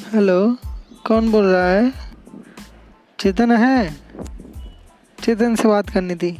Hello कौन बोल रहा है? चेतन है? चेतन से बात करनी थी।